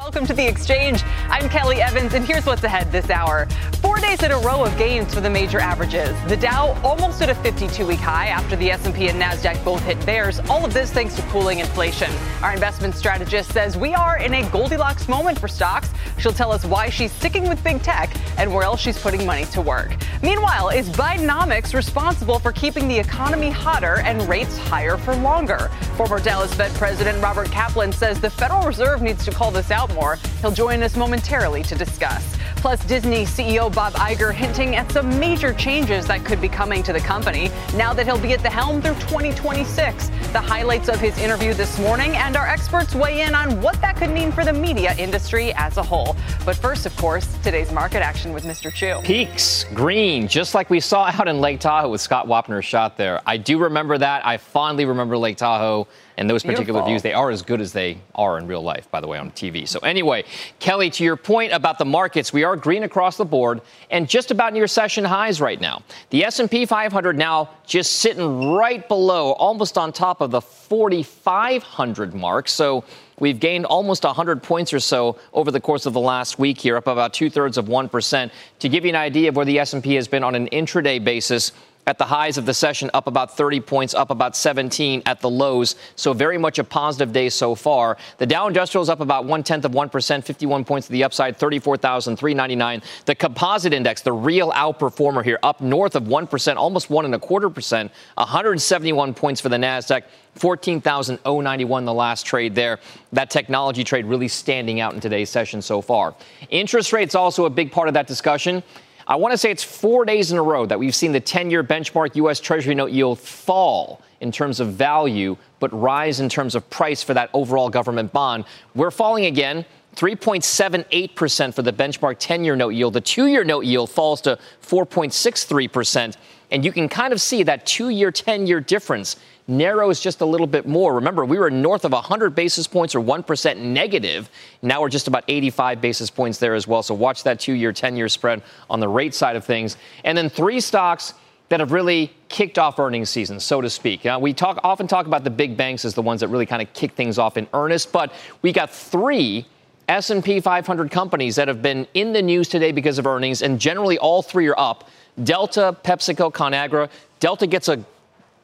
Welcome to the exchange. I'm Kelly Evans, and here's what's ahead this hour. Four days in a row of gains for the major averages. The Dow almost at a 52-week high after the S&P and Nasdaq both hit theirs. All of this thanks to cooling inflation. Our investment strategist says we are in a Goldilocks moment for stocks. She'll tell us why she's sticking with big tech and where else she's putting money to work. Meanwhile, is Bidenomics responsible for keeping the economy hotter and rates higher for longer? Former Dallas Fed President Robert Kaplan says the Federal Reserve needs to call this out out more. He'll join us momentarily to discuss. Plus, Disney CEO Bob Iger hinting at some major changes that could be coming to the company now that he'll be at the helm through 2026. The highlights of his interview this morning, and our experts weigh in on what that could mean for the media industry as a whole. But first, of course, today's market action with Mr. Chu. Peaks green, just like we saw out in Lake Tahoe with Scott Wapner's shot there. I do remember that. I fondly remember Lake Tahoe and those particular Beautiful. views. They are as good as they are in real life, by the way, on TV. So, anyway, Kelly, to your point about the markets, we are green across the board and just about near session highs right now. The S&P 500 now just sitting right below, almost on top of the 4,500 mark. So, We've gained almost 100 points or so over the course of the last week here, up about two thirds of 1%. To give you an idea of where the S&P has been on an intraday basis, at the highs of the session, up about 30 points, up about 17 at the lows. So very much a positive day so far. The Dow Industrial is up about one tenth of 1%, 51 points to the upside, 34,399. The composite index, the real outperformer here, up north of 1%, almost one and a quarter percent, 171 points for the NASDAQ. 14,091 the last trade there. That technology trade really standing out in today's session so far. Interest rates also a big part of that discussion. I want to say it's four days in a row that we've seen the 10 year benchmark U.S. Treasury note yield fall in terms of value, but rise in terms of price for that overall government bond. We're falling again. 3.78% for the benchmark 10 year note yield. The two year note yield falls to 4.63%. And you can kind of see that two year, 10 year difference narrows just a little bit more. Remember, we were north of 100 basis points or 1% negative. Now we're just about 85 basis points there as well. So watch that two year, 10 year spread on the rate side of things. And then three stocks that have really kicked off earnings season, so to speak. Now, we talk often talk about the big banks as the ones that really kind of kick things off in earnest, but we got three S&P 500 companies that have been in the news today because of earnings, and generally all three are up. Delta, PepsiCo, ConAgra. Delta gets a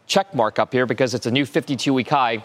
check mark up here because it's a new 52 week high.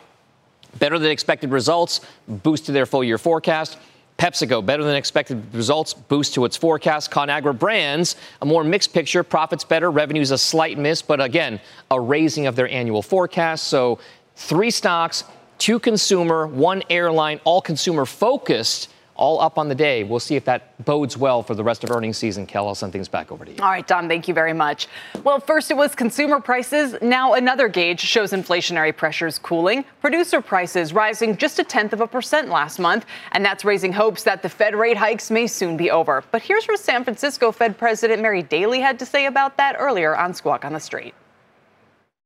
Better than expected results, boost to their full year forecast. PepsiCo, better than expected results, boost to its forecast. ConAgra Brands, a more mixed picture. Profits better, revenues a slight miss, but again, a raising of their annual forecast. So three stocks, two consumer, one airline, all consumer focused all up on the day. We'll see if that bodes well for the rest of earnings season. Kel, I'll send things back over to you. All right, Dom, thank you very much. Well, first it was consumer prices. Now another gauge shows inflationary pressures cooling. Producer prices rising just a tenth of a percent last month, and that's raising hopes that the Fed rate hikes may soon be over. But here's what San Francisco Fed President Mary Daly had to say about that earlier on Squawk on the Street.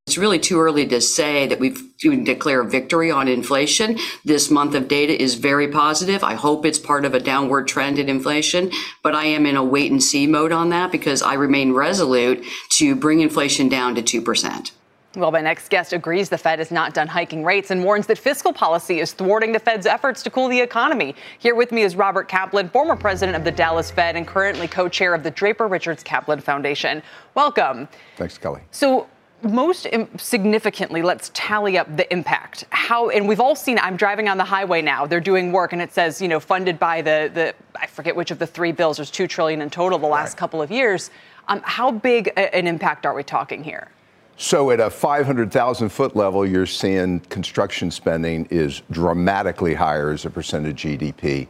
It's really too early to say that we've declare victory on inflation. This month of data is very positive. I hope it's part of a downward trend in inflation, but I am in a wait and see mode on that because I remain resolute to bring inflation down to 2%. Well, my next guest agrees the Fed is not done hiking rates and warns that fiscal policy is thwarting the Fed's efforts to cool the economy. Here with me is Robert Kaplan, former president of the Dallas Fed and currently co chair of the Draper Richards Kaplan Foundation. Welcome. Thanks, Kelly. So, most significantly, let's tally up the impact. How, and we've all seen, I'm driving on the highway now, they're doing work and it says, you know, funded by the, the I forget which of the three bills, there's two trillion in total the last right. couple of years. Um, how big a, an impact are we talking here? So at a 500,000 foot level, you're seeing construction spending is dramatically higher as a percent of GDP.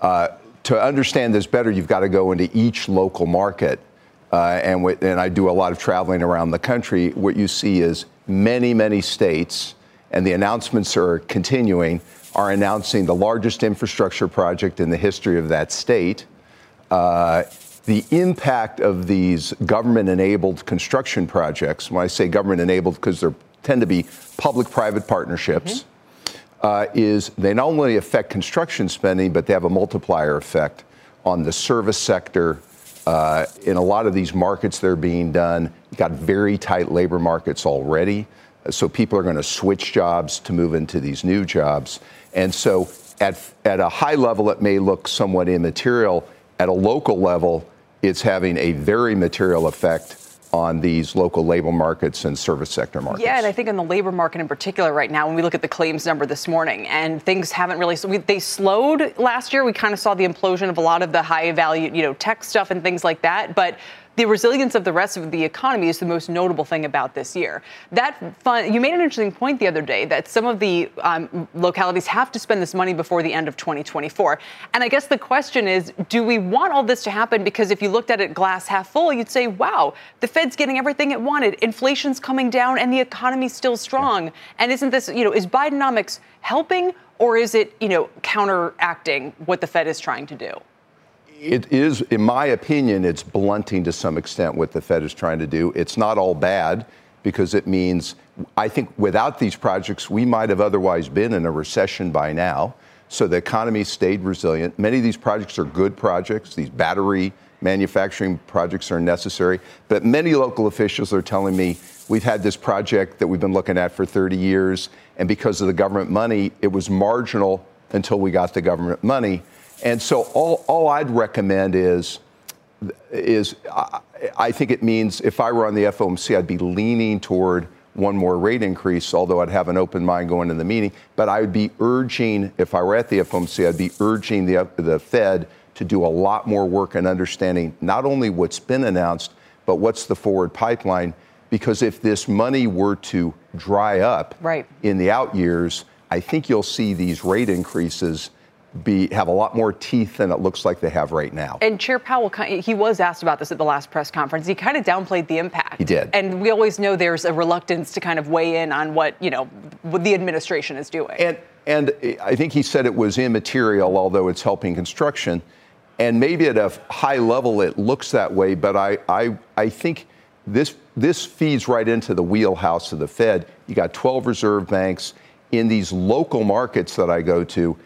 Uh, to understand this better, you've got to go into each local market uh, and, w- and I do a lot of traveling around the country, what you see is many, many states and the announcements are continuing, are announcing the largest infrastructure project in the history of that state. Uh, the impact of these government enabled construction projects, when I say government enabled, because they tend to be public private partnerships, mm-hmm. uh, is they not only affect construction spending, but they have a multiplier effect on the service sector. Uh, in a lot of these markets, they're being done. Got very tight labor markets already. So people are going to switch jobs to move into these new jobs. And so at, at a high level, it may look somewhat immaterial. At a local level, it's having a very material effect on these local labor markets and service sector markets. Yeah, and I think in the labor market in particular right now, when we look at the claims number this morning, and things haven't really, so we, they slowed last year. We kind of saw the implosion of a lot of the high value, you know, tech stuff and things like that. But the resilience of the rest of the economy is the most notable thing about this year. That fun, you made an interesting point the other day that some of the um, localities have to spend this money before the end of 2024. And I guess the question is, do we want all this to happen? Because if you looked at it glass half full, you'd say, wow, the Fed's getting everything it wanted, inflation's coming down, and the economy's still strong. And isn't this, you know, is Bidenomics helping? Or is it, you know, counteracting what the Fed is trying to do? It is, in my opinion, it's blunting to some extent what the Fed is trying to do. It's not all bad because it means, I think without these projects, we might have otherwise been in a recession by now. So the economy stayed resilient. Many of these projects are good projects. These battery manufacturing projects are necessary. But many local officials are telling me we've had this project that we've been looking at for 30 years, and because of the government money, it was marginal until we got the government money. And so all, all I'd recommend is, is I, I think it means if I were on the FOMC, I'd be leaning toward one more rate increase, although I'd have an open mind going to the meeting. But I would be urging, if I were at the FOMC, I'd be urging the, the Fed to do a lot more work in understanding not only what's been announced, but what's the forward pipeline. Because if this money were to dry up right. in the out years, I think you'll see these rate increases be have a lot more teeth than it looks like they have right now. And Chair Powell, he was asked about this at the last press conference. He kind of downplayed the impact. He did. And we always know there's a reluctance to kind of weigh in on what you know what the administration is doing. And and I think he said it was immaterial, although it's helping construction. And maybe at a high level it looks that way, but I I, I think this this feeds right into the wheelhouse of the Fed. You got 12 reserve banks in these local markets that I go to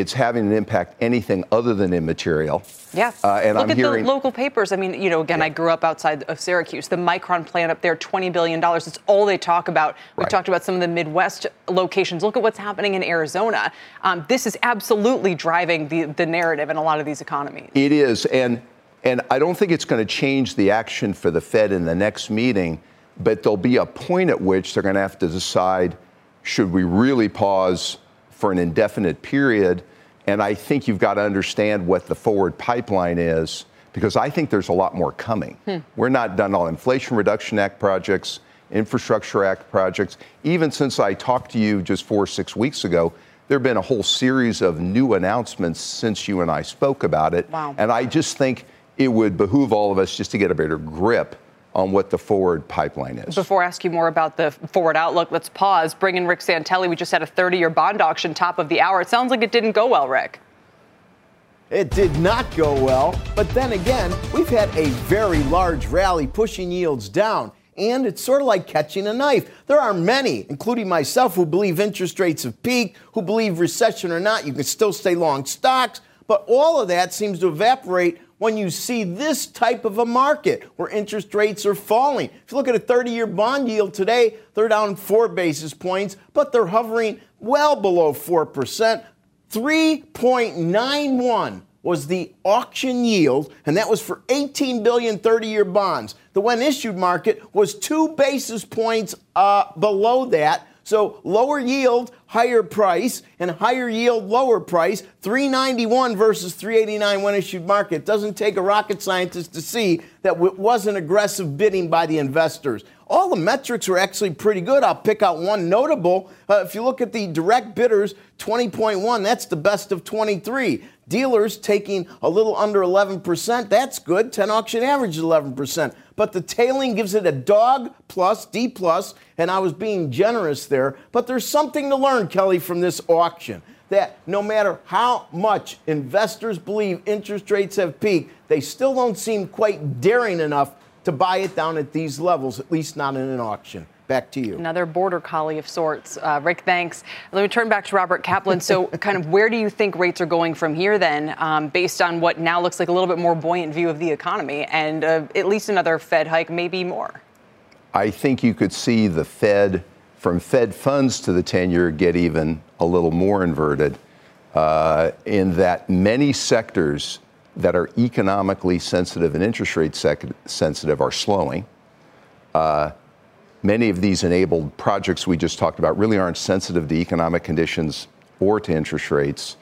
it's having an impact anything other than immaterial. Yeah. Uh, and Look I'm at hearing, the local papers. I mean, you know, again, yeah. I grew up outside of Syracuse. The Micron plant up there, $20 billion. It's all they talk about. We've right. talked about some of the Midwest locations. Look at what's happening in Arizona. Um, this is absolutely driving the, the narrative in a lot of these economies. It is. And, and I don't think it's going to change the action for the Fed in the next meeting, but there'll be a point at which they're going to have to decide should we really pause for an indefinite period. And I think you've got to understand what the forward pipeline is because I think there's a lot more coming. Hmm. We're not done all Inflation Reduction Act projects, Infrastructure Act projects. Even since I talked to you just four or six weeks ago, there have been a whole series of new announcements since you and I spoke about it. Wow. And I just think it would behoove all of us just to get a better grip on what the forward pipeline is. Before I ask you more about the forward outlook, let's pause. Bring in Rick Santelli. We just had a 30 year bond auction top of the hour. It sounds like it didn't go well, Rick. It did not go well, but then again, we've had a very large rally pushing yields down. And it's sort of like catching a knife. There are many, including myself, who believe interest rates have peaked, who believe recession or not, you can still stay long stocks. But all of that seems to evaporate when you see this type of a market where interest rates are falling. If you look at a 30 year bond yield today, they're down four basis points, but they're hovering well below 4%. 3.91 was the auction yield, and that was for 18 billion 30 year bonds. The when issued market was two basis points uh, below that. So lower yield, higher price, and higher yield, lower price. 391 versus 389 when issued market. Doesn't take a rocket scientist to see that it wasn't aggressive bidding by the investors. All the metrics were actually pretty good. I'll pick out one notable. Uh, if you look at the direct bidders, 20.1, that's the best of 23. Dealers taking a little under 11%, that's good. 10 auction average is 11%. But the tailing gives it a dog plus, D plus, and I was being generous there. But there's something to learn, Kelly, from this auction that no matter how much investors believe interest rates have peaked, they still don't seem quite daring enough to buy it down at these levels, at least not in an auction. Back to you. Another border collie of sorts. Uh, Rick, thanks. Let me turn back to Robert Kaplan. So, kind of where do you think rates are going from here then, um, based on what now looks like a little bit more buoyant view of the economy and uh, at least another Fed hike, maybe more? I think you could see the Fed, from Fed funds to the 10 year, get even a little more inverted uh, in that many sectors that are economically sensitive and interest rate sec- sensitive are slowing. Uh, many of these enabled projects we just talked about really aren't sensitive to economic conditions or to interest rates.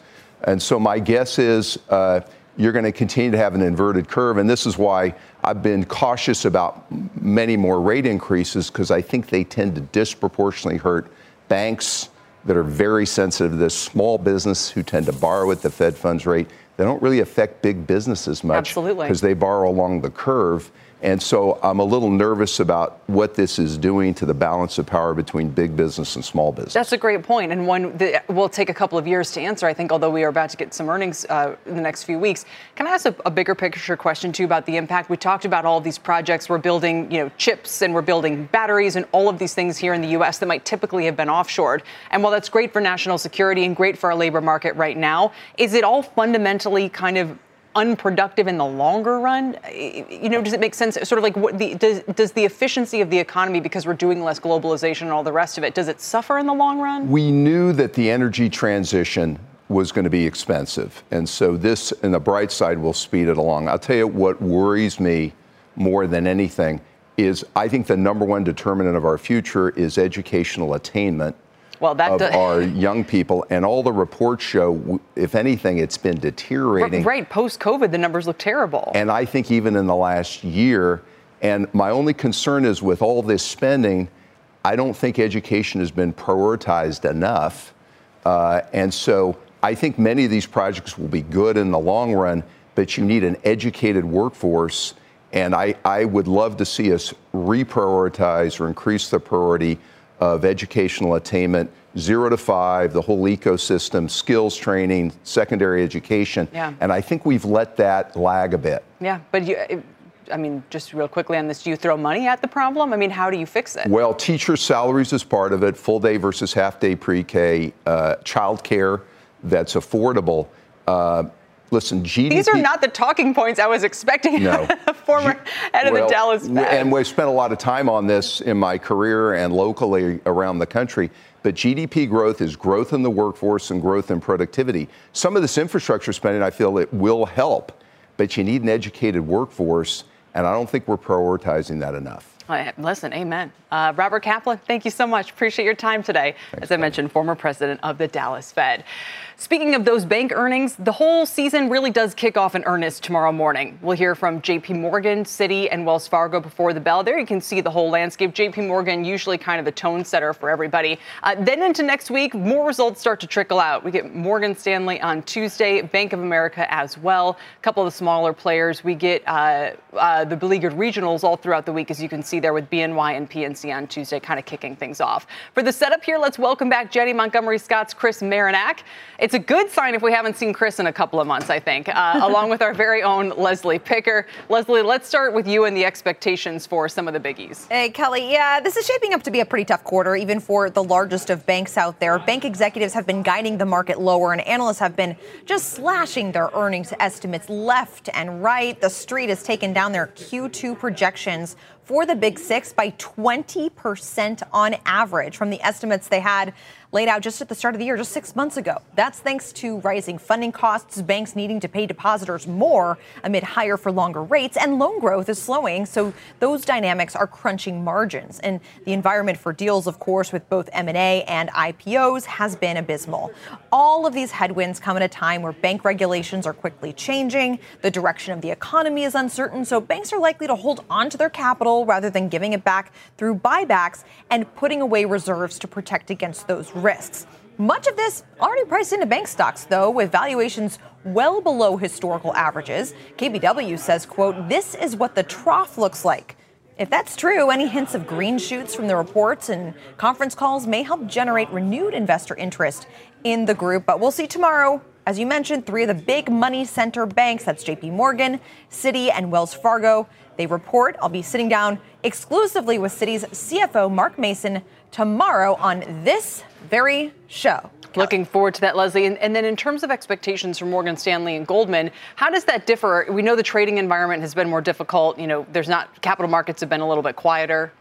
And so my guess is uh, you're going to continue to have an inverted curve. And this is why I've been cautious about many more rate increases because I think they tend to disproportionately hurt banks that are very sensitive to this, small business who tend to borrow at the Fed funds rate. They don't really affect big businesses much because they borrow along the curve. And so I'm a little nervous about what this is doing to the balance of power between big business and small business. That's a great point, and one that will take a couple of years to answer, I think, although we are about to get some earnings uh, in the next few weeks. Can I ask a, a, bigger picture question, too, about the impact? We talked about all these projects. We're building, you know, chips and we're building batteries and all of these things here in the U.S. that might typically have been offshored. And while that's great for national security and great for our labor market right now, is it all fundamentally kind of unproductive in the longer run? You know, does it make sense? Sort of like what the does does the efficiency of the economy because we're doing less globalization and all the rest of it does it suffer in the long run? We knew that the energy transition was going to be expensive, and so this, and the bright side, will speed it along. I'll tell you what worries me more than anything is I think the number one determinant of our future is educational attainment well, that of does- our young people, and all the reports show, if anything, it's been deteriorating. Right, post COVID, the numbers look terrible. And I think even in the last year, and my only concern is with all this spending, I don't think education has been prioritized enough. Uh, and so I think many of these projects will be good in the long run, but you need an educated workforce. And I, I would love to see us reprioritize or increase the priority of educational attainment, zero to five, the whole ecosystem, skills training, secondary education. Yeah. And I think we've let that lag a bit. Yeah, but you. I mean, just real quickly on this, do you throw money at the problem? I mean, how do you fix it? Well, teacher salaries is part of it, full day versus half day pre K, uh, child care that's affordable. Uh, Listen, GDP. These are not the talking points I was expecting. No. former head of well, the Dallas Fed. And we've spent a lot of time on this in my career and locally around the country. But GDP growth is growth in the workforce and growth in productivity. Some of this infrastructure spending, I feel it will help, but you need an educated workforce, and I don't think we're prioritizing that enough. Listen, amen. Uh, Robert Kaplan, thank you so much. Appreciate your time today. Thanks, As I mentioned, former president of the Dallas Fed. Speaking of those bank earnings, the whole season really does kick off in earnest tomorrow morning. We'll hear from JP Morgan, Citi, and Wells Fargo before the bell. There you can see the whole landscape. JP Morgan, usually kind of the tone setter for everybody. Uh, then into next week, more results start to trickle out. We get Morgan Stanley on Tuesday, Bank of America as well. A couple of the smaller players. We get uh, uh, the beleaguered regionals all throughout the week, as you can see there with BNY and PNC on Tuesday, kind of kicking things off. For the setup here, let's welcome back Janney Montgomery Scott's Chris Marinac. It's a good sign if we haven't seen Chris in a couple of months, I think, uh, along with our very own Leslie Picker. Leslie, let's start with you and the expectations for some of the biggies. Hey, Kelly. Yeah, this is shaping up to be a pretty tough quarter, even for the largest of banks out there. Bank executives have been guiding the market lower, and analysts have been just slashing their earnings estimates left and right. The street has taken down their Q2 projections for the Big Six by 20% on average from the estimates they had laid out just at the start of the year, just six months ago. That's thanks to rising funding costs, banks needing to pay depositors more amid higher for longer rates, and loan growth is slowing. So those dynamics are crunching margins. And the environment for deals, of course, with both M&A and IPOs has been abysmal. All of these headwinds come at a time where bank regulations are quickly changing, the direction of the economy is uncertain, so banks are likely to hold on to their capital rather than giving it back through buybacks and putting away reserves to protect against those risks. Much of this already priced into bank stocks, though, with valuations well below historical averages. KBW says, quote, this is what the trough looks like If that's true, any hints of green shoots from the reports and conference calls may help generate renewed investor interest in the group. But we'll see tomorrow. As you mentioned, three of the big money center banks that's JP Morgan, Citi, and Wells Fargo. They report. I'll be sitting down exclusively with Citi's CFO, Mark Mason, tomorrow on this very show. Looking forward to that, Leslie. And, and, then, in terms of expectations for Morgan Stanley and Goldman, how does that differ? We know the trading environment has been more difficult. You know, there's not capital markets have been a little bit quieter.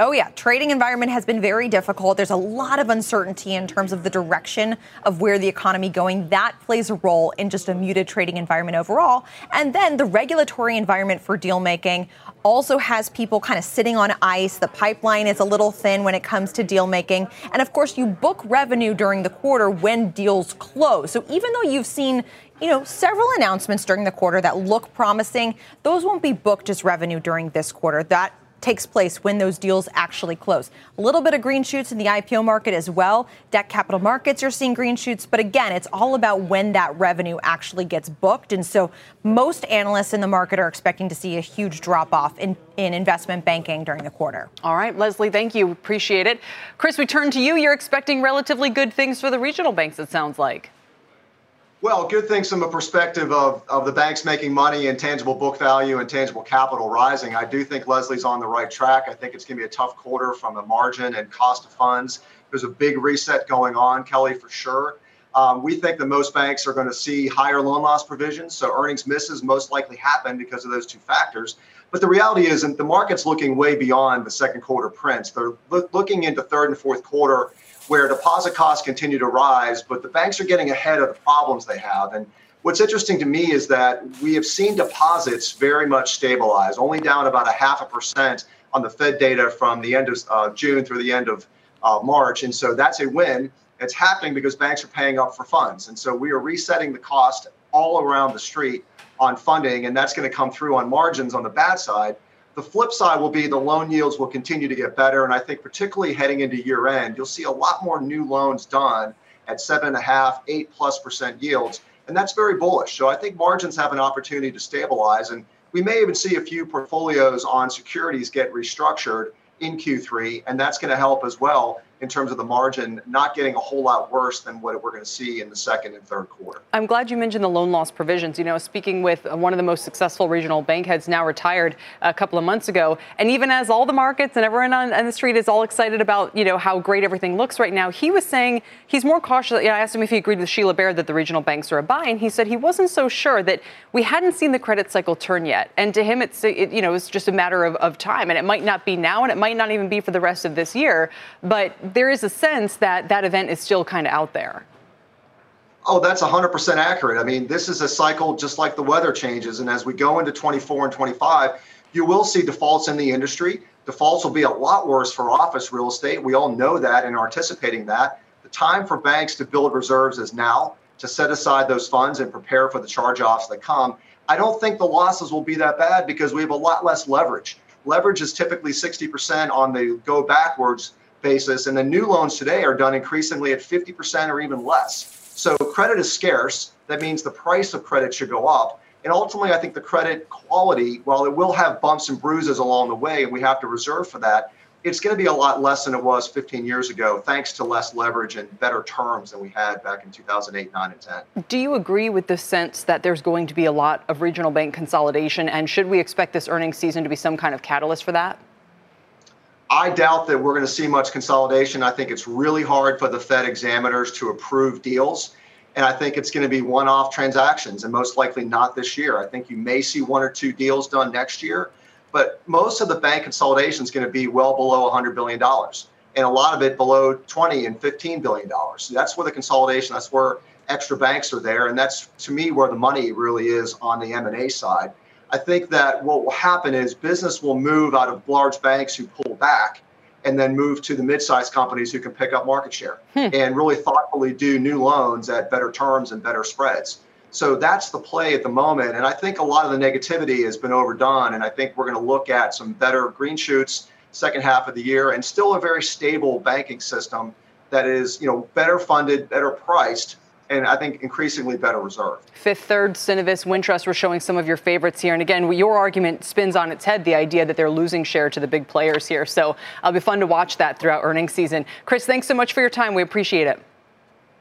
Oh, yeah. Trading environment has been very difficult. There's a lot of uncertainty in terms of the direction of where the economy going. That plays a role in just a muted trading environment overall. And then the regulatory environment for deal making also has people kind of sitting on ice. The pipeline is a little thin when it comes to deal making. And of course, you book revenue during the quarter when deals close. So even though you've seen you know, several announcements during the quarter that look promising. Those won't be booked as revenue during this quarter. That takes place when those deals actually close. A little bit of green shoots in the IPO market as well. Debt capital markets are seeing green shoots, but again, it's all about when that revenue actually gets booked. And so most analysts in the market are expecting to see a huge drop off in, in investment banking during the quarter. All right, Leslie, thank you. Appreciate it. Chris, we turn to you. You're expecting relatively good things for the regional banks, it sounds like. Well, good things from a perspective of, of the banks making money and tangible book value and tangible capital rising. I do think Leslie's on the right track. I think it's going to be a tough quarter from a margin and cost of funds. There's a big reset going on, Kelly, for sure. Um, we think that most banks are going to see higher loan loss provisions, so earnings misses most likely happen because of those two factors. But the reality is, the market's looking way beyond the second quarter prints. They're looking into third and fourth quarter where deposit costs continue to rise, but the banks are getting ahead of the problems they have. And what's interesting to me is that we have seen deposits very much stabilize, only down about a half a percent on the Fed data from the end of uh, June through the end of uh, March. And so that's a win. It's happening because banks are paying up for funds. And so we are resetting the cost all around the street on funding, and that's going to come through on margins on the bad side. The flip side will be the loan yields will continue to get better. And I think, particularly heading into year end, you'll see a lot more new loans done at seven and a half, eight plus percent yields. And that's very bullish. So I think margins have an opportunity to stabilize. And we may even see a few portfolios on securities get restructured in Q3, and that's going to help as well in terms of the margin not getting a whole lot worse than what we're going to see in the second and third quarter. I'm glad you mentioned the loan loss provisions. You know, speaking with one of the most successful regional bank heads now retired a couple of months ago, and even as all the markets and everyone on, on the street is all excited about, you know, how great everything looks right now, he was saying he's more cautious. You know, I asked him if he agreed with Sheila Bair that the regional banks are a buy, and he said he wasn't so sure that we hadn't seen the credit cycle turn yet. And to him, it's, it, you know, it's just a matter of, of time. And it might not be now, and it might not even be for the rest of this year, but there is a sense that that event is still kind of out there. Oh, that's 100% accurate. I mean, this is a cycle just like the weather changes. And as we go into 24 and 25, you will see defaults in the industry. Defaults will be a lot worse for office real estate. We all know that and are anticipating that. The time for banks to build reserves is now to set aside those funds and prepare for the charge offs that come. I don't think the losses will be that bad because we have a lot less leverage. Leverage is typically 60% on the go backwards basis. And the new loans today are done increasingly at 50% or even less. So credit is scarce. That means the price of credit should go up. And ultimately, I think the credit quality, while it will have bumps and bruises along the way, and we have to reserve for that, it's going to be a lot less than it was 15 years ago, thanks to less leverage and better terms than we had back in 2008, 9, and 10. Do you agree with the sense that there's going to be a lot of regional bank consolidation? And should we expect this earnings season to be some kind of catalyst for that? I doubt that we're going to see much consolidation. I think it's really hard for the Fed examiners to approve deals. And I think it's going to be one off transactions and most likely not this year. I think you may see one or two deals done next year, but most of the bank consolidation is going to be well below $100 billion and a lot of it below 20 and 15 billion dollars. So that's where the consolidation, that's where extra banks are there. And that's to me where the money really is on the M&A side. I think that what will happen is business will move out of large banks who pull back and then move to the mid-sized companies who can pick up market share hmm. and really thoughtfully do new loans at better terms and better spreads. So that's the play at the moment. And I think a lot of the negativity has been overdone. And I think we're going to look at some better green shoots second half of the year and still a very stable banking system that is, you know, better funded, better priced and I think increasingly better reserved. Fifth Third, Synovus, Wintrust were showing some of your favorites here. And again, your argument spins on its head the idea that they're losing share to the big players here. So it'll be fun to watch that throughout earnings season. Chris, thanks so much for your time. We appreciate it.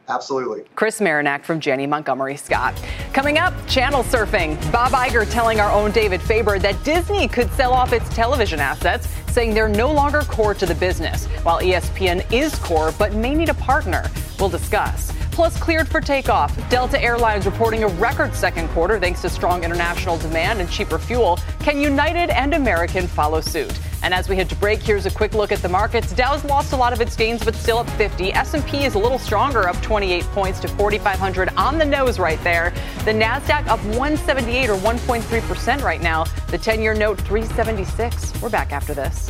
Absolutely. Chris Marinac from Janney Montgomery Scott. Coming up, channel surfing. Bob Iger telling our own David Faber that Disney could sell off its television assets, saying they're no longer core to the business, while ESPN is core but may need a partner. We'll discuss. Plus, cleared for takeoff. Delta Airlines reporting a record second quarter thanks to strong international demand and cheaper fuel. Can United and American follow suit? And as we head to break, here's a quick look at the markets. Dow's lost a lot of its gains, but still up 50. S&P is a little stronger, up 28 points to 4,500 on the nose right there. The Nasdaq up 178 or 1.3 percent right now. The 10-year note 376. We're back after this.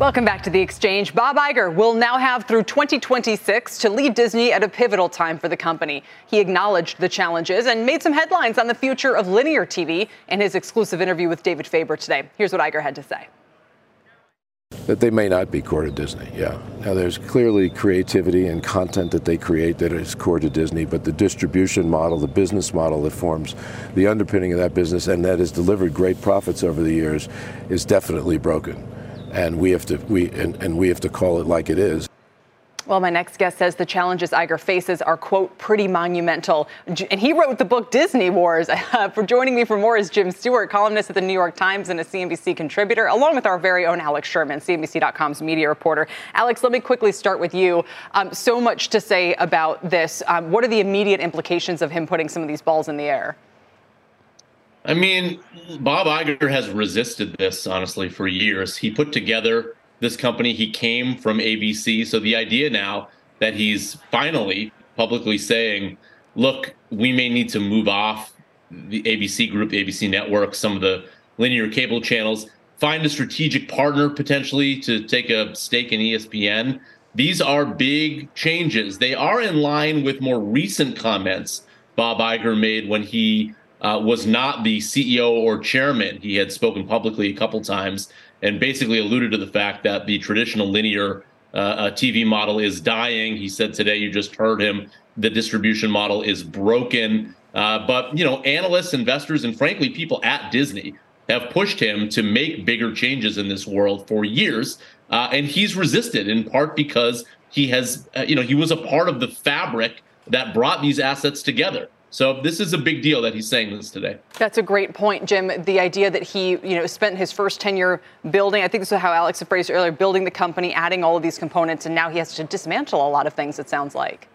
Welcome back to the exchange. Bob Iger will now have through 2026 to lead Disney at a pivotal time for the company. He acknowledged the challenges and made some headlines on the future of linear TV in his exclusive interview with David Faber today. Here's what Iger had to say. That they may not be core to Disney, yeah. Now, there's clearly creativity and content that they create that is core to Disney, but the distribution model, the business model that forms the underpinning of that business and that has delivered great profits over the years is definitely broken and we have to we and, and we have to call it like it is. Well, my next guest says the challenges Iger faces are, quote, pretty monumental. And he wrote the book Disney Wars. for joining me for more is Jim Stewart, columnist at the New York Times and a CNBC contributor, along with our very own Alex Sherman, CNBC.com's media reporter. Alex, let me quickly start with you. Um, so much to say about this. Um, what are the immediate implications of him putting some of these balls in the air? I mean, Bob Iger has resisted this, honestly, for years. He put together this company. He came from ABC. So the idea now that he's finally publicly saying, look, we may need to move off the ABC group, ABC network, some of the linear cable channels, find a strategic partner potentially to take a stake in ESPN. These are big changes. They are in line with more recent comments Bob Iger made when he uh, was not the CEO or chairman. He had spoken publicly a couple times and basically alluded to the fact that the traditional linear uh, TV model is dying. He said today, you just heard him, the distribution model is broken. Uh, but you know, analysts, investors, and frankly, people at Disney have pushed him to make bigger changes in this world for years, uh, and he's resisted in part because he has, uh, you know, he was a part of the fabric that brought these assets together. So this is a big deal that he's saying this today. That's a great point, Jim. The idea that he, you know, spent his first tenure building, I think this is how Alex phrased it earlier, building the company, adding all of these components, and now he has to dismantle a lot of things, it sounds like.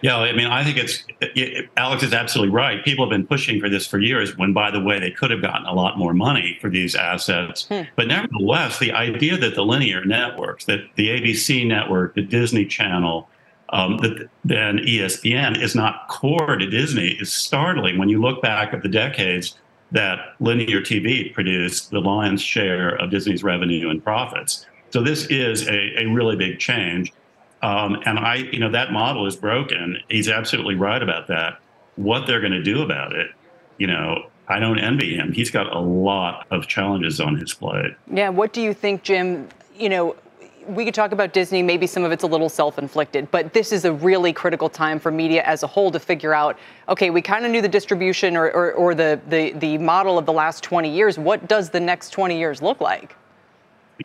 Yeah, I mean, I think it's it, Alex is absolutely right. People have been pushing for this for years. When, by the way, they could have gotten a lot more money for these assets. Hmm. But nevertheless, the idea that the linear networks, that the ABC network, the Disney Channel, um, that then ESPN is not core to Disney is startling when you look back at the decades that linear TV produced the lion's share of Disney's revenue and profits. So this is a, a really big change. Um, and I, you know, that model is broken. He's absolutely right about that. What they're going to do about it, you know, I don't envy him. He's got a lot of challenges on his plate. Yeah. What do you think, Jim? You know, we could talk about Disney. Maybe some of it's a little self inflicted, but this is a really critical time for media as a whole to figure out okay, we kind of knew the distribution or, or, or, the, the, the model of the last 20 years. What does the next 20 years look like?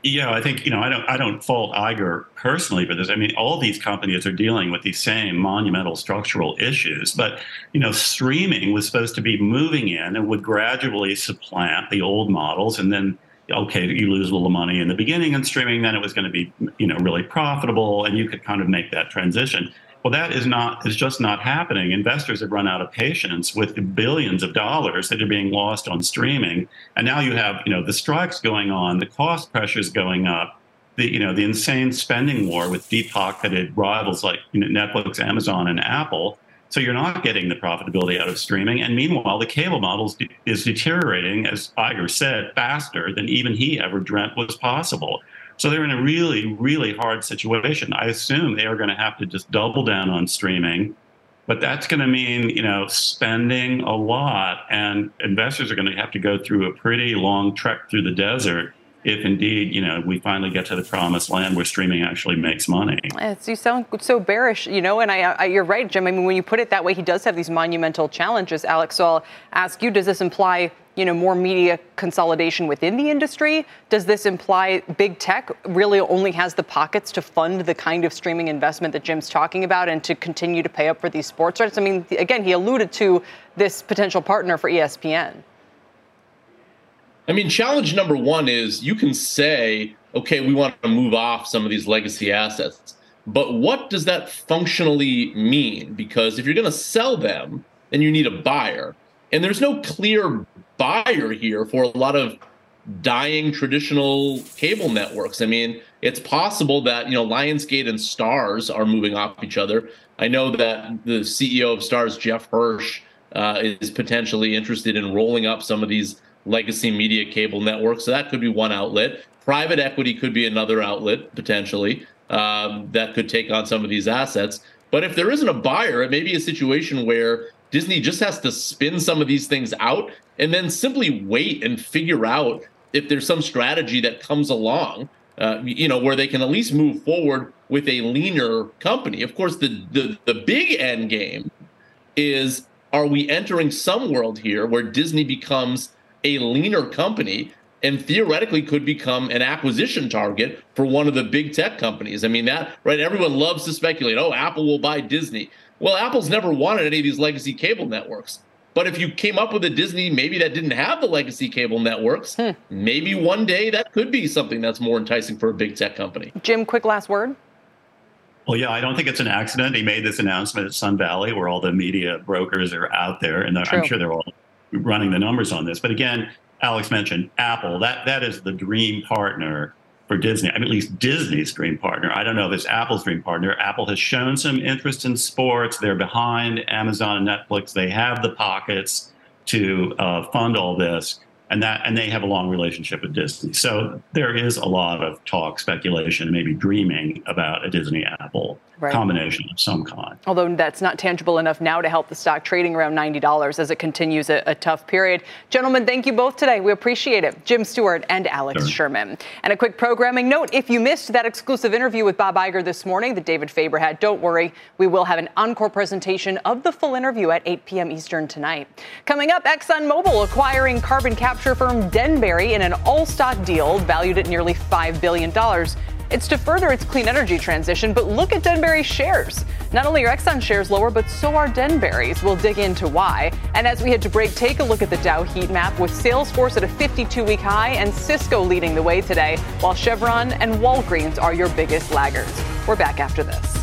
Yeah, I think you know I don't I don't fault Iger personally for this. I mean, all these companies are dealing with these same monumental structural issues. But you know, streaming was supposed to be moving in and would gradually supplant the old models, and then okay, you lose a little money in the beginning in streaming, then it was going to be you know really profitable, and you could kind of make that transition. Well, that is not is just not happening. Investors have run out of patience with billions of dollars that are being lost on streaming, and now you have you know the strikes going on, the cost pressures going up, the you know the insane spending war with deep pocketed rivals like you know, Netflix, Amazon, and Apple. So you're not getting the profitability out of streaming, and meanwhile the cable model is deteriorating, as Iger said, faster than even he ever dreamt was possible. So they're in a really, really hard situation. I assume they are going to have to just double down on streaming, but that's going to mean, you know, spending a lot, and investors are going to have to go through a pretty long trek through the desert if indeed, you know, we finally get to the promised land where streaming actually makes money. It's, you sound so bearish, you know, and I, I, you're right, Jim. I mean, when you put it that way, he does have these monumental challenges, Alex. So I'll ask you, does this imply, you know, more media consolidation within the industry? Does this imply big tech really only has the pockets to fund the kind of streaming investment that Jim's talking about and to continue to pay up for these sports rights? I mean, again, he alluded to this potential partner for ESPN. I mean, challenge number one is you can say, okay, we want to move off some of these legacy assets. But what does that functionally mean? Because if you're going to sell them, then you need a buyer. And there's no clear buyer here for a lot of dying traditional cable networks. I mean, it's possible that, you know, Lionsgate and Starz are moving off each other. I know that the CEO of Starz, Jeff Hirsch, uh, is potentially interested in rolling up some of these legacy media cable networks. So that could be one outlet. Private equity could be another outlet potentially um, that could take on some of these assets. But if there isn't a buyer, it may be a situation where Disney just has to spin some of these things out and then simply wait and figure out if there's some strategy that comes along, uh, you know, where they can at least move forward with a leaner company. Of course, the the, the big end game is are we entering some world here where Disney becomes a leaner company and theoretically could become an acquisition target for one of the big tech companies. I mean, that, right? Everyone loves to speculate, oh, Apple will buy Disney. Well, Apple's never wanted any of these legacy cable networks. But if you came up with a Disney maybe that didn't have the legacy cable networks, hmm. maybe one day that could be something that's more enticing for a big tech company. Jim, quick last word. Well, yeah, I don't think it's an accident. He made this announcement at Sun Valley, where all the media brokers are out there, and True. I'm sure they're all running the numbers on this. But again, Alex mentioned Apple. That that is the dream partner for Disney. I mean, at least Disney's dream partner. I don't know if it's Apple's dream partner. Apple has shown some interest in sports. They're behind Amazon and Netflix. They have the pockets to uh, fund all this and that and they have a long relationship with Disney. So there is a lot of talk, speculation, maybe dreaming about a Disney Apple right. combination of some kind. Although that's not tangible enough now to help the stock trading around $90 as it continues a, a tough period. Gentlemen, thank you both today. We appreciate it. Jim Stewart and Alex sure. Sherman. And a quick programming note if you missed that exclusive interview with Bob Iger this morning that David Faber had, don't worry. We will have an encore presentation of the full interview at 8 p.m. Eastern tonight. Coming up, ExxonMobil acquiring carbon capture firm Denbury in an all stock deal valued at nearly $5 billion. It's to further its clean energy transition, but look at Denbury's shares. Not only are Exxon shares lower, but so are Denbury's. We'll dig into why. And as we head to break, take a look at the Dow heat map with Salesforce at a 52 week high and Cisco leading the way today, while Chevron and Walgreens are your biggest laggards. We're back after this.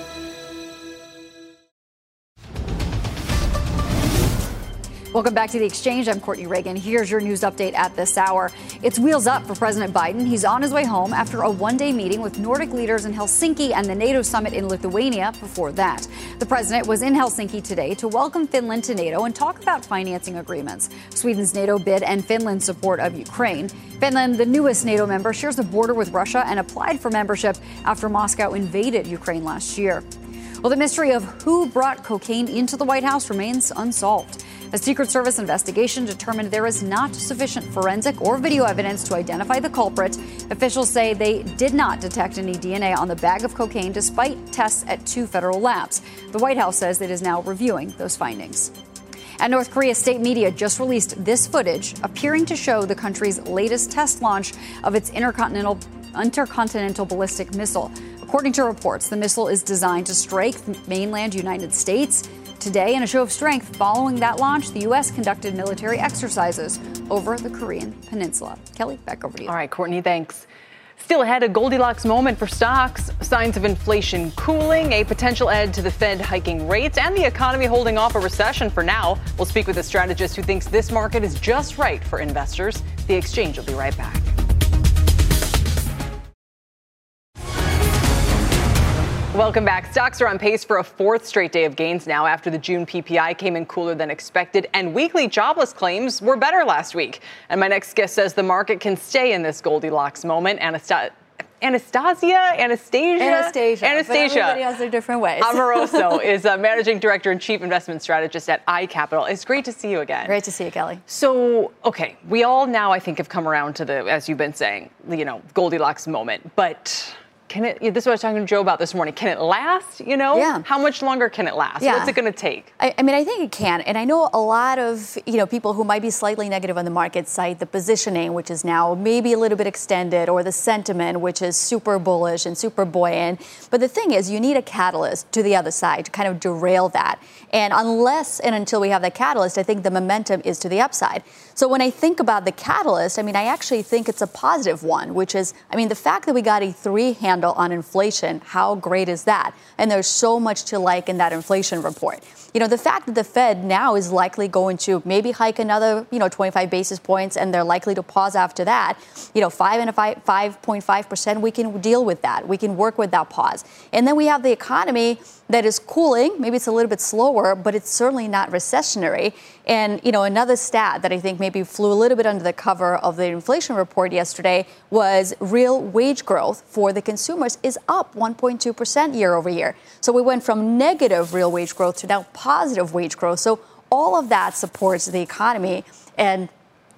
Welcome back to the exchange. I'm Courtney Reagan. Here's your news update at this hour. It's wheels up for President Biden. He's on his way home after a one day meeting with Nordic leaders in Helsinki and the NATO summit in Lithuania before that. The president was in Helsinki today to welcome Finland to NATO and talk about financing agreements, Sweden's NATO bid, and Finland's support of Ukraine. Finland, the newest NATO member, shares a border with Russia and applied for membership after Moscow invaded Ukraine last year. Well, the mystery of who brought cocaine into the White House remains unsolved. A Secret Service investigation determined there is not sufficient forensic or video evidence to identify the culprit. Officials say they did not detect any DNA on the bag of cocaine despite tests at two federal labs. The White House says it is now reviewing those findings. And North Korea state media just released this footage appearing to show the country's latest test launch of its intercontinental intercontinental ballistic missile. According to reports, the missile is designed to strike mainland United States. Today, in a show of strength following that launch, the U.S. conducted military exercises over the Korean peninsula. Kelly, back over to you. All right, Courtney, thanks. Still ahead, a Goldilocks moment for stocks. Signs of inflation cooling, a potential end to the Fed hiking rates, and the economy holding off a recession for now. We'll speak with a strategist who thinks this market is just right for investors. The exchange will be right back. Welcome back. Stocks are on pace for a fourth straight day of gains now after the June PPI came in cooler than expected and weekly jobless claims were better last week. And my next guest says the market can stay in this Goldilocks moment. Anastasia. Anastasia, Anastasia, Anastasia. Anastasia. everybody has their different ways. Amoroso is a managing director and chief investment strategist at iCapital. It's great to see you again. Great to see you, Kelly. So, okay, we all now I think have come around to the, as you've been saying, you know, Goldilocks moment. But can it? This is what I was talking to Joe about this morning. Can it last? You know, Yeah. How much longer can it last? Yeah. What's it going to take? I, I mean, I think it can, and I know a lot of you know people who might be slightly negative on the market cite the positioning, which is now maybe a little bit extended, or the sentiment, which is super bullish and super buoyant. But the thing is, you need a catalyst to the other side to kind of derail that. And unless and until we have that catalyst, I think the momentum is to the upside. So when I think about the catalyst, I mean, I actually think it's a positive one, which is, I mean, the fact that we got a three handle on inflation, how great is that? And there's so much to like in that inflation report. You know, the fact that the Fed now is likely going to maybe hike another, you know, 25 basis points, and they're likely to pause after that. You know, five and a five, 5.5 percent, we can deal with that. We can work with that pause. And then we have the economy that is cooling. Maybe it's a little bit slower, but it's certainly not recessionary. And you know, another stat that I think maybe flew a little bit under the cover of the inflation report yesterday was real wage growth for the consumers is up 1.2 percent year over year. So we went from negative real wage growth to now positive wage growth. So all of that supports the economy and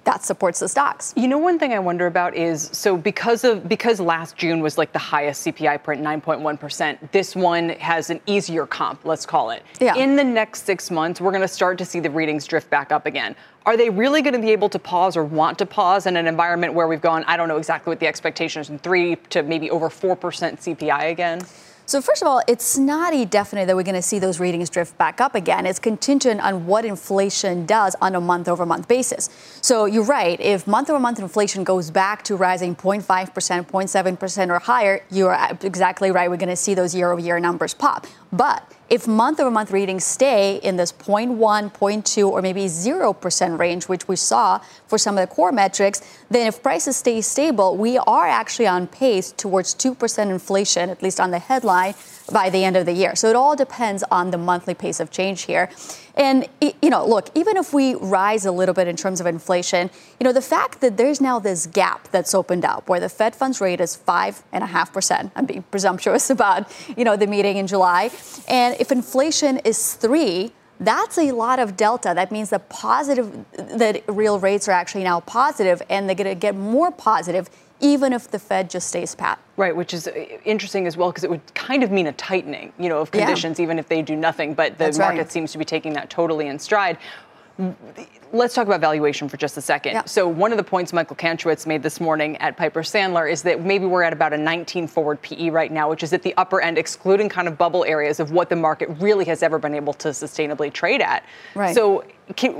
that supports the stocks. You know, one thing I wonder about is so because of because last June was like the highest CPI print, 9.1 percent. This one has an easier comp, let's call it. Yeah. In the next six months, we're going to start to see the readings drift back up again. Are they really going to be able to pause or want to pause in an environment where we've gone? I don't know exactly what the expectation is, from three to maybe over four percent CPI again. So first of all, it's not a definite that we're going to see those readings drift back up again. It's contingent on what inflation does on a month-over-month basis. So you're right. If month-over-month inflation goes back to rising 0.5 percent, 0.7 percent or higher, you're exactly right. We're going to see those year-over-year numbers pop. But if month over month readings stay in this 0.1, 0.2, or maybe 0% range, which we saw for some of the core metrics, then if prices stay stable, we are actually on pace towards 2% inflation, at least on the headline, by the end of the year. So it all depends on the monthly pace of change here. And, you know, look, even if we rise a little bit in terms of inflation, you know, the fact that there's now this gap that's opened up where the Fed funds rate is 5.5%, I'm being presumptuous about, you know, the meeting in July. And if inflation is three, that's a lot of delta. That means the positive, that real rates are actually now positive, and they're going to get more positive even if the Fed just stays pat. Right, which is uh, interesting as well because it would kind of mean a tightening, you know, of Yeah. conditions even if they do nothing. But the That's right. market seems to be taking that totally in stride. Let's talk about valuation for just a second. So, one of the points Michael Kantrowitz made this morning at Piper Sandler is that maybe we're at about a 19 forward PE right now, which is at the upper end, excluding kind of bubble areas of what the market really has ever been able to sustainably trade at. Right. So,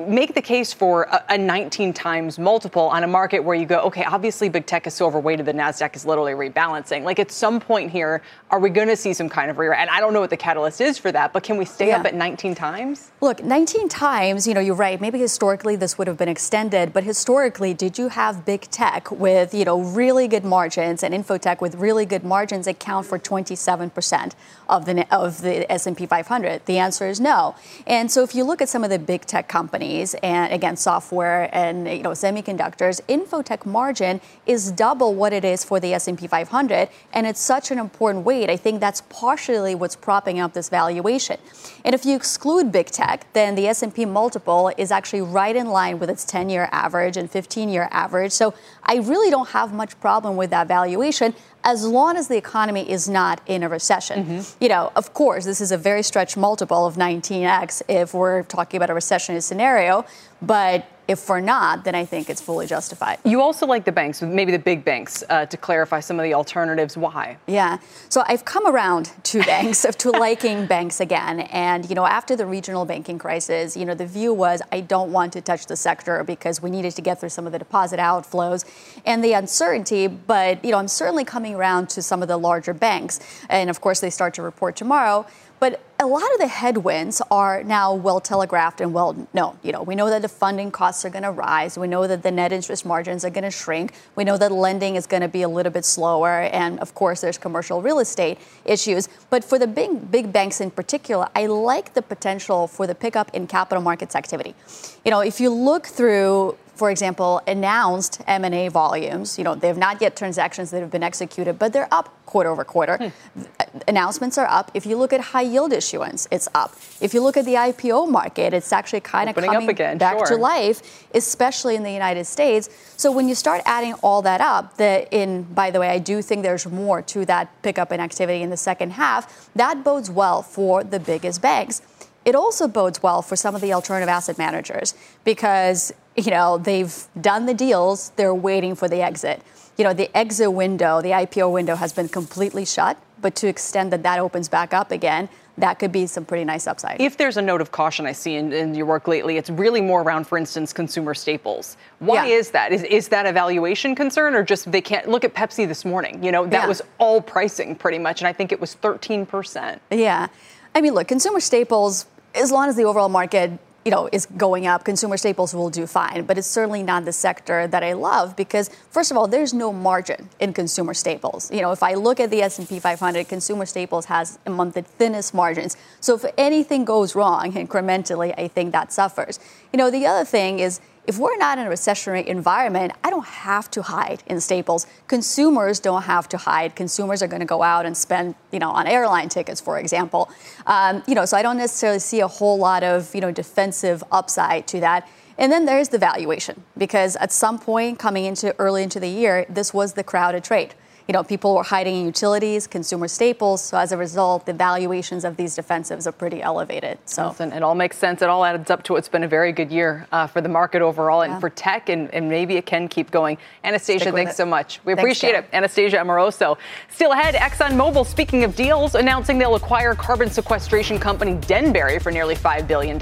make the case for a, a 19 times multiple on a market where you go, okay, obviously big tech is so overweighted, the Nasdaq is literally rebalancing. Like at some point here, are we going to see some kind of re? And I don't know what the catalyst is for that, but can we stay up at 19 times? Look, 19 times, you know, you're right. Maybe historically this would have been extended, but historically, did you have big tech with, you know, really good margins and infotech with really good margins account for 27% of the of the S&P 500? The answer is no. And so if you look at some of the big tech companies and again software and you know semiconductors, Infotech margin is double what it is for the S&P 500 and it's such an important weight. I think that's partially what's propping up this valuation. And if you exclude big tech, then the S&P multiple is actually right in line with its 10-year average and 15-year average. So I really don't have much problem with that valuation as long as the economy is not in a recession. Mm-hmm. You know, of course, this is a very stretched multiple of 19x if we're talking about a recessionary scenario, but if we're not, then I think it's fully justified. You also like the banks, maybe the big banks, uh, to clarify some of the alternatives. Why? Yeah. So I've come around to banks, to liking banks again. And, you know, after the regional banking crisis, you know, the view was I don't want to touch the sector because we needed to get through some of the deposit outflows and the uncertainty. But, you know, I'm certainly coming around to some of the larger banks. And of course, they start to report tomorrow. But a lot of the headwinds are now well telegraphed and well known. You know, we know that the funding costs are going to rise. We know that the net interest margins are going to shrink. We know that lending is going to be a little bit slower, and of course, there's commercial real estate issues. But for the big big banks in particular, I like the potential for the pickup in capital markets activity. You know, if you look through for example, announced M&A volumes. You know, they have not yet transactions that have been executed, but they're up quarter over quarter. Hmm. Announcements are up. If you look at high yield issuance, it's up. If you look at the IPO market, it's actually kind of coming again, back sure. to life, especially in the United States. So when you start adding all that up, that in by the way, I do think there's more to that pickup in activity in the second half. That bodes well for the biggest banks. It also bodes well for some of the alternative asset managers because you know, they've done the deals, they're waiting for the exit. You know, the exit window, the IPO window has been completely shut, but to extend that that opens back up again, that could be some pretty nice upside. If there's a note of caution I see in, in your work lately, it's really more around, for instance, consumer staples. Why yeah. is that? Is, is that a valuation concern or just they can't look at Pepsi this morning? You know, that yeah. was all pricing pretty much, and I think it was 13%. Yeah. I mean, look, consumer staples, as long as the overall market you know, is going up, consumer staples will do fine. But it's certainly not the sector that I love because, first of all, there's no margin in consumer staples. You know, if I look at the S&P 500, consumer staples has among the thinnest margins. So if anything goes wrong incrementally, I think that suffers. You know, the other thing is if we're not in a recessionary environment, I don't have to hide in staples. Consumers don't have to hide. Consumers are going to go out and spend, you know, on airline tickets, for example. Um, you know, so I don't necessarily see a whole lot of, you know, defensive upside to that. And then there's the valuation, because at some point coming into early into the year, this was the crowded trade you know, people were hiding in utilities, consumer staples. So as a result, the valuations of these defensives are pretty elevated. So Listen, it all makes sense. It all adds up to what's been a very good year uh, for the market overall yeah. and for tech, and, and, maybe it can keep going. Anastasia, thanks it. so much. We thanks, appreciate it. Anastasia Amoroso. Still ahead, ExxonMobil, speaking of deals, announcing they'll acquire carbon sequestration company Denbury for nearly $5 billion.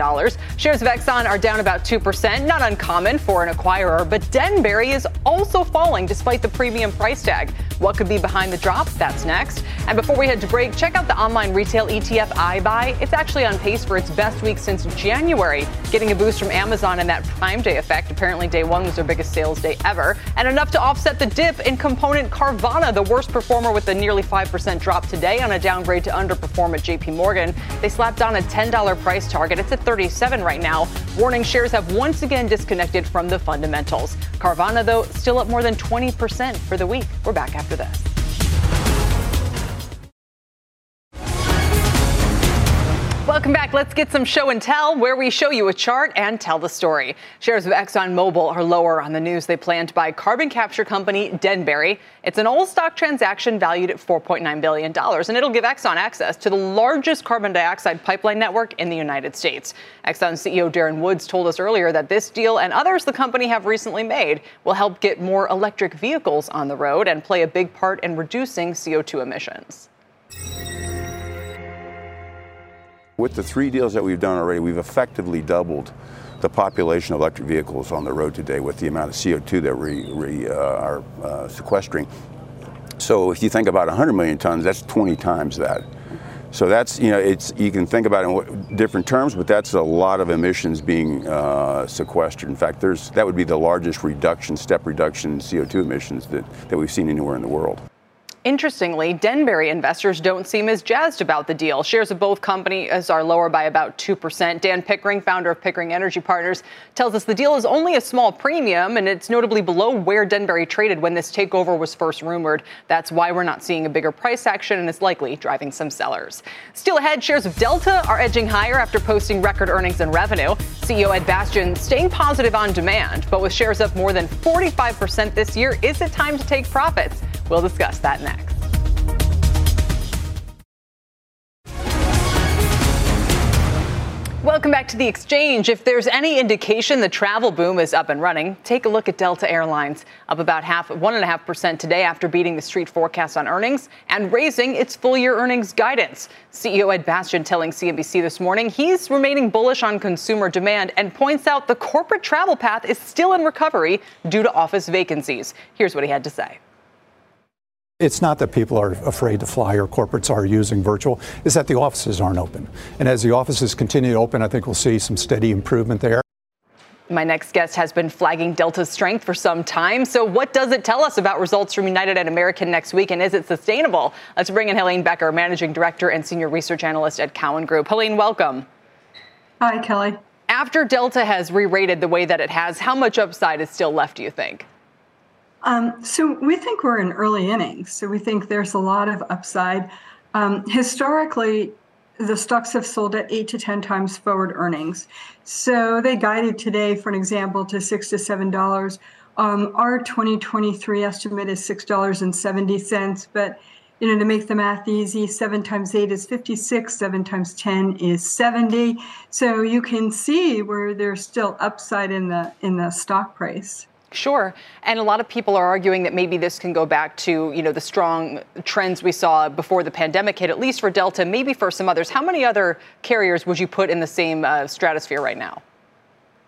Shares of Exxon are down about 2%, not uncommon for an acquirer, but Denbury is also falling despite the premium price tag. What what could be behind the drop? That's next. And before we head to break, check out the online retail ETF iBuy. It's actually on pace for its best week since January, getting a boost from Amazon and that Prime Day effect. Apparently, day one was their biggest sales day ever, and enough to offset the dip in component Carvana, the worst performer with a nearly 5% drop today on a downgrade to underperform at JP Morgan. They slapped on a $10 price target. It's at 37 right now. Warning shares have once again disconnected from the fundamentals. Carvana, though, still up more than 20% for the week. We're back after this this. Welcome back. Let's get some show and tell, where we show you a chart and tell the story. Shares of ExxonMobil are lower on the news they plan to buy carbon capture company Denbury. It's an all stock transaction valued at $4.9 billion, and it'll give Exxon access to the largest carbon dioxide pipeline network in the United States. Exxon CEO Darren Woods told us earlier that this deal and others the company have recently made will help get more electric vehicles on the road and play a big part in reducing CO2 emissions. With the three deals that we've done already, we've effectively doubled the population of electric vehicles on the road today with the amount of CO2 that we, we uh, are uh, sequestering. So if you think about 100 million tons, that's 20 times that. So that's you know it's you can think about it in different terms, but that's a lot of emissions being uh, sequestered. In fact, there's that would be the largest reduction, step reduction in CO2 emissions that, that we've seen anywhere in the world. Interestingly, Denbury investors don't seem as jazzed about the deal. Shares of both companies are lower by about 2%. Dan Pickering, founder of Pickering Energy Partners, tells us the deal is only a small premium and it's notably below where Denbury traded when this takeover was first rumored. That's why we're not seeing a bigger price action and it's likely driving some sellers. Still ahead, shares of Delta are edging higher after posting record earnings and revenue. CEO Ed Bastian staying positive on demand, but with shares up more than 45% this year, is it time to take profits? We'll discuss that next. Welcome back to the exchange. If there's any indication the travel boom is up and running, take a look at Delta Airlines, up about half, one and a half percent today after beating the street forecast on earnings and raising its full year earnings guidance. CEO Ed Bastian telling CNBC this morning he's remaining bullish on consumer demand and points out the corporate travel path is still in recovery due to office vacancies. Here's what he had to say. It's not that people are afraid to fly or corporates are using virtual, it's that the offices aren't open. And as the offices continue to open, I think we'll see some steady improvement there. My next guest has been flagging Delta's strength for some time. So, what does it tell us about results from United and American next week, and is it sustainable? Let's bring in Helene Becker, Managing Director and Senior Research Analyst at Cowen Group. Helene, welcome. Hi, Kelly. After Delta has re rated the way that it has, how much upside is still left, do you think? Um, so we think we're in early innings. So we think there's a lot of upside. Um, historically, the stocks have sold at eight to 10 times forward earnings. So they guided today, for an example, to six to seven dollars. Um, our 2023 estimate is six dollars and seventy cents. But you know, to make the math easy, seven times eight is 56. Seven times 10 is 70. So you can see where there's still upside in the in the stock price. Sure. And a lot of people are arguing that maybe this can go back to, you know, the strong trends we saw before the pandemic hit, at least for Delta, maybe for some others. How many other carriers would you put in the same uh, stratosphere right now?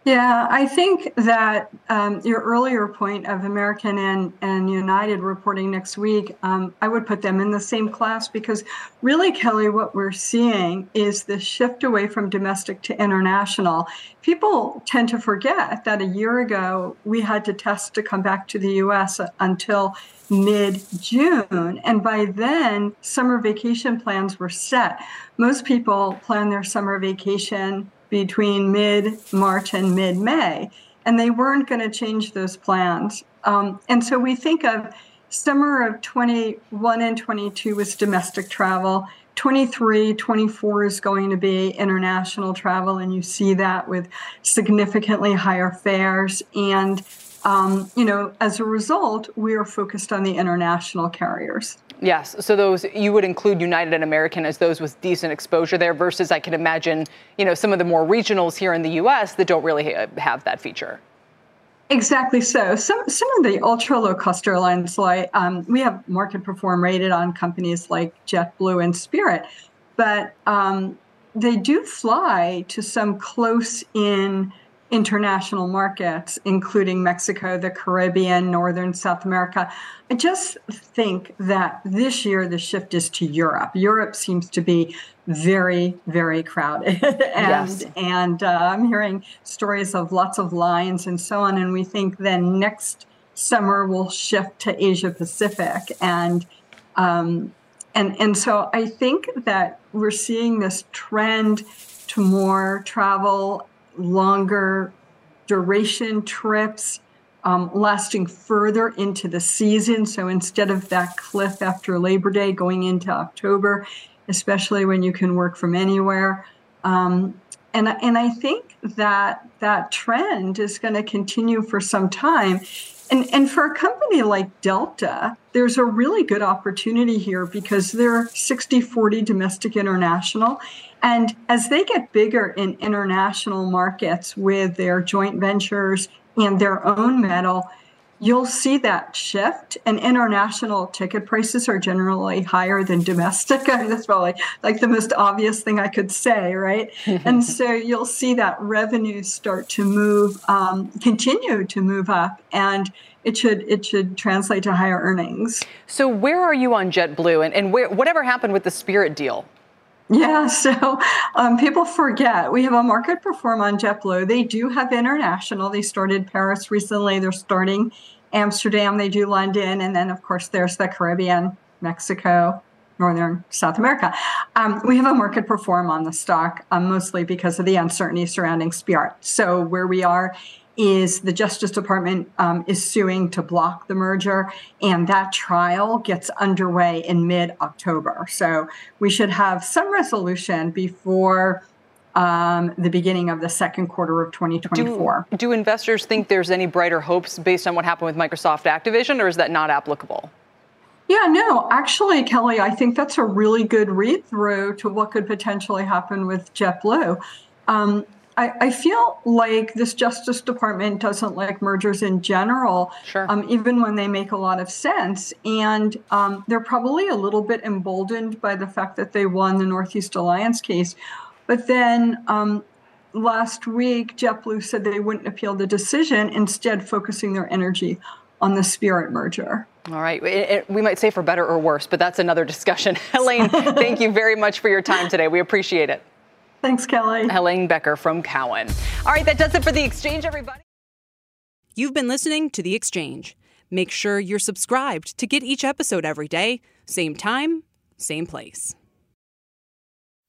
Yeah, I think that um, your earlier point of American and, and United reporting next week, um, I would put them in the same class because really, Kelly, what we're seeing is the shift away from domestic to international. People tend to forget that a year ago we had to test to come back to the US until mid June. And by then, summer vacation plans were set. Most people plan their summer vacation between mid March and mid May, and they weren't going to change those plans. Um, and so we think of summer of 21 and 22 was domestic travel. 23, 24 is going to be international travel, and you see that with significantly higher fares. And, um, you know, as a result, we are focused on the international carriers. Yes. So those you would include United and American as those with decent exposure there versus I can imagine, you know, some of the more regionals here in the US that don't really have that feature. Exactly so. Some some of the ultra low cost airlines, like um, we have market perform rated on companies like JetBlue and Spirit, but um, they do fly to some close in international markets, including Mexico, the Caribbean, Northern South America. I just think that this year the shift is to Europe. Europe seems to be very, very crowded. and yes. and uh, I'm hearing stories of lots of lines and so on. And we think then next summer we'll shift to Asia Pacific. And um, and and so I think that we're seeing this trend to more travel longer duration trips um, lasting further into the season. So instead of that cliff after Labor Day going into October, especially when you can work from anywhere. Um, and, and I think that that trend is going to continue for some time. And, and for a company like Delta, there's a really good opportunity here because they're 60 40 domestic international. And as they get bigger in international markets with their joint ventures and their own metal, you'll see that shift. And international ticket prices are generally higher than domestic. I mean, that's probably like the most obvious thing I could say, right? and so you'll see that revenue start to move, um, continue to move up, and it should it should translate to higher earnings. So where are you on JetBlue, and, and where, whatever happened with the Spirit deal? Yeah, so um, people forget we have a market perform on JetBlue. They do have international. They started Paris recently. They're starting Amsterdam. They do London, and then of course there's the Caribbean Mexico, Northern South America. Um, we have a market perform on the stock, um, mostly because of the uncertainty surrounding Spirit. So where we are is the Justice Department um, is suing to block the merger, and that trial gets underway in mid October. So we should have some resolution before um, the beginning of the second quarter of 2024. Do, do investors think there's any brighter hopes based on what happened with Microsoft Activision, or is that not applicable? Yeah, no, actually, Kelly, I think that's a really good read through to what could potentially happen with JetBlue. Um, I, I, feel like this Justice Department doesn't like mergers in general, sure. um, even when they make a lot of sense. And um, they're probably a little bit emboldened by the fact that they won the Northeast Alliance case. But then um, last week, JetBlue said they wouldn't appeal the decision, instead, focusing their energy on the Spirit merger. All right. It, it, we might say for better or worse, but that's another discussion. Helene, thank you very much for your time today. We appreciate it. Thanks, Kelly. Helene Becker from Cowen. All right, that does it for The Exchange, everybody. You've been listening to The Exchange. Make sure you're subscribed to get each episode every day, same time, same place.